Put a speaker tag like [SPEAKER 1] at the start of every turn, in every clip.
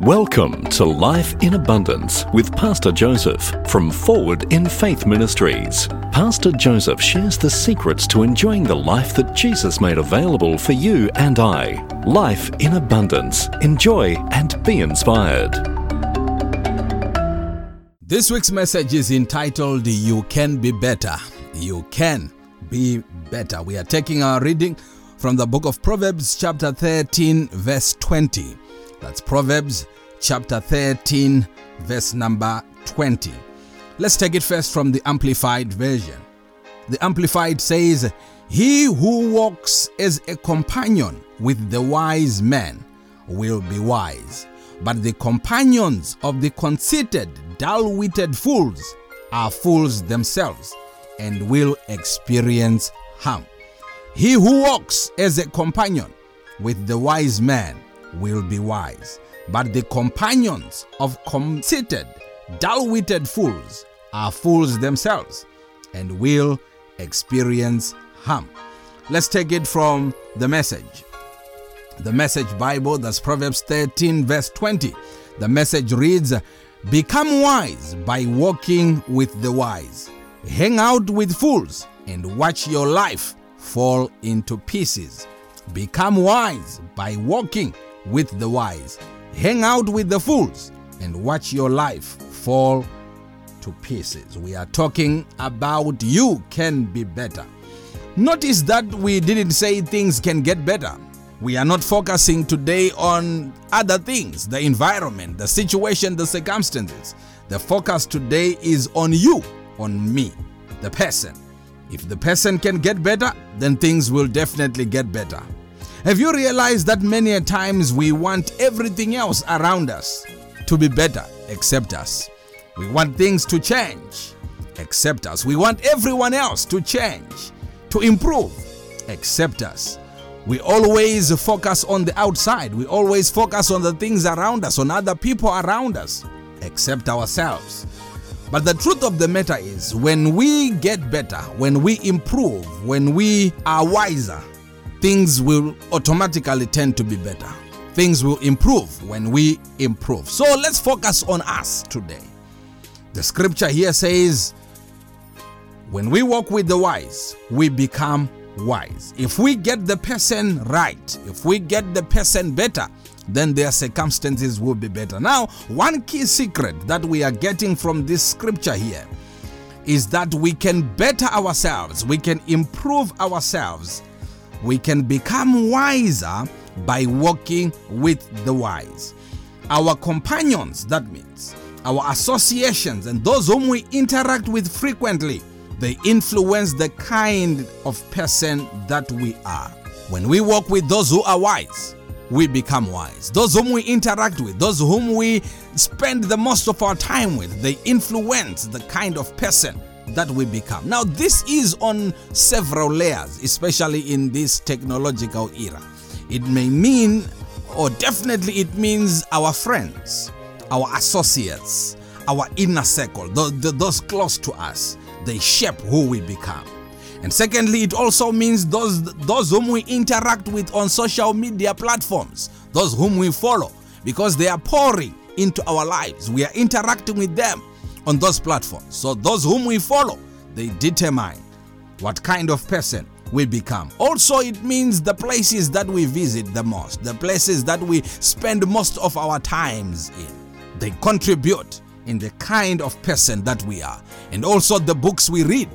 [SPEAKER 1] Welcome to Life in Abundance with Pastor Joseph from Forward in Faith Ministries. Pastor Joseph shares the secrets to enjoying the life that Jesus made available for you and I. Life in Abundance. Enjoy and be inspired.
[SPEAKER 2] This week's message is entitled You Can Be Better. You Can Be Better. We are taking our reading from the book of Proverbs, chapter 13, verse 20. That's Proverbs chapter 13, verse number 20. Let's take it first from the Amplified Version. The Amplified says, He who walks as a companion with the wise man will be wise, but the companions of the conceited, dull witted fools are fools themselves and will experience harm. He who walks as a companion with the wise man will be wise. But the companions of conceited, dull witted fools are fools themselves and will experience harm. Let's take it from the message. The message Bible, that's Proverbs 13, verse 20. The message reads Become wise by walking with the wise, hang out with fools, and watch your life fall into pieces. Become wise by walking with the wise. Hang out with the fools and watch your life fall to pieces. We are talking about you can be better. Notice that we didn't say things can get better. We are not focusing today on other things, the environment, the situation, the circumstances. The focus today is on you, on me, the person. If the person can get better, then things will definitely get better. Have you realized that many a times we want everything else around us to be better except us? We want things to change except us. We want everyone else to change, to improve except us. We always focus on the outside. We always focus on the things around us, on other people around us, except ourselves. But the truth of the matter is, when we get better, when we improve, when we are wiser, things will automatically tend to be better. Things will improve when we improve. So let's focus on us today. The scripture here says, when we walk with the wise, we become wise. If we get the person right, if we get the person better, then their circumstances will be better. Now, one key secret that we are getting from this scripture here is that we can better ourselves, we can improve ourselves we can become wiser by walking with the wise. Our companions, that means our associations and those whom we interact with frequently, they influence the kind of person that we are. When we walk with those who are wise, we become wise. Those whom we interact with, those whom we spend the most of our time with, they influence the kind of person that we become. Now, this is on several layers, especially in this technological era. It may mean, or definitely it means, our friends, our associates, our inner circle, those close to us, they shape who we become. And secondly, it also means those, those whom we interact with on social media platforms, those whom we follow, because they are pouring into our lives. We are interacting with them on those platforms. So those whom we follow, they determine what kind of person we become. Also, it means the places that we visit the most, the places that we spend most of our times in. They contribute in the kind of person that we are. And also the books we read,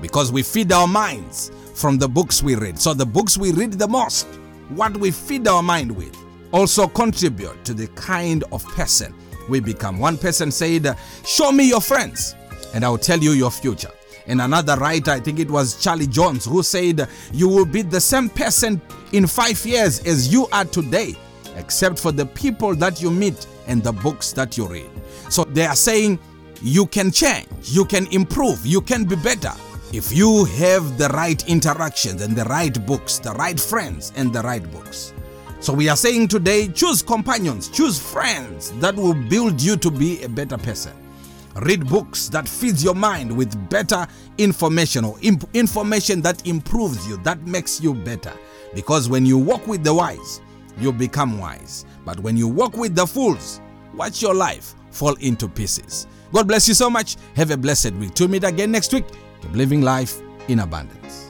[SPEAKER 2] because we feed our minds from the books we read. So the books we read the most, what we feed our mind with, also contribute to the kind of person we become. One person said, Show me your friends, and I'll tell you your future. And another writer, I think it was Charlie Jones, who said, You will be the same person in five years as you are today, except for the people that you meet and the books that you read. So they are saying, You can change, you can improve, you can be better if you have the right interactions and the right books, the right friends and the right books. So we are saying today choose companions, choose friends that will build you to be a better person. Read books that feeds your mind with better information or imp- information that improves you, that makes you better. Because when you walk with the wise, you become wise. But when you walk with the fools, watch your life fall into pieces. God bless you so much. Have a blessed week. To meet again next week. Keep living life in abundance.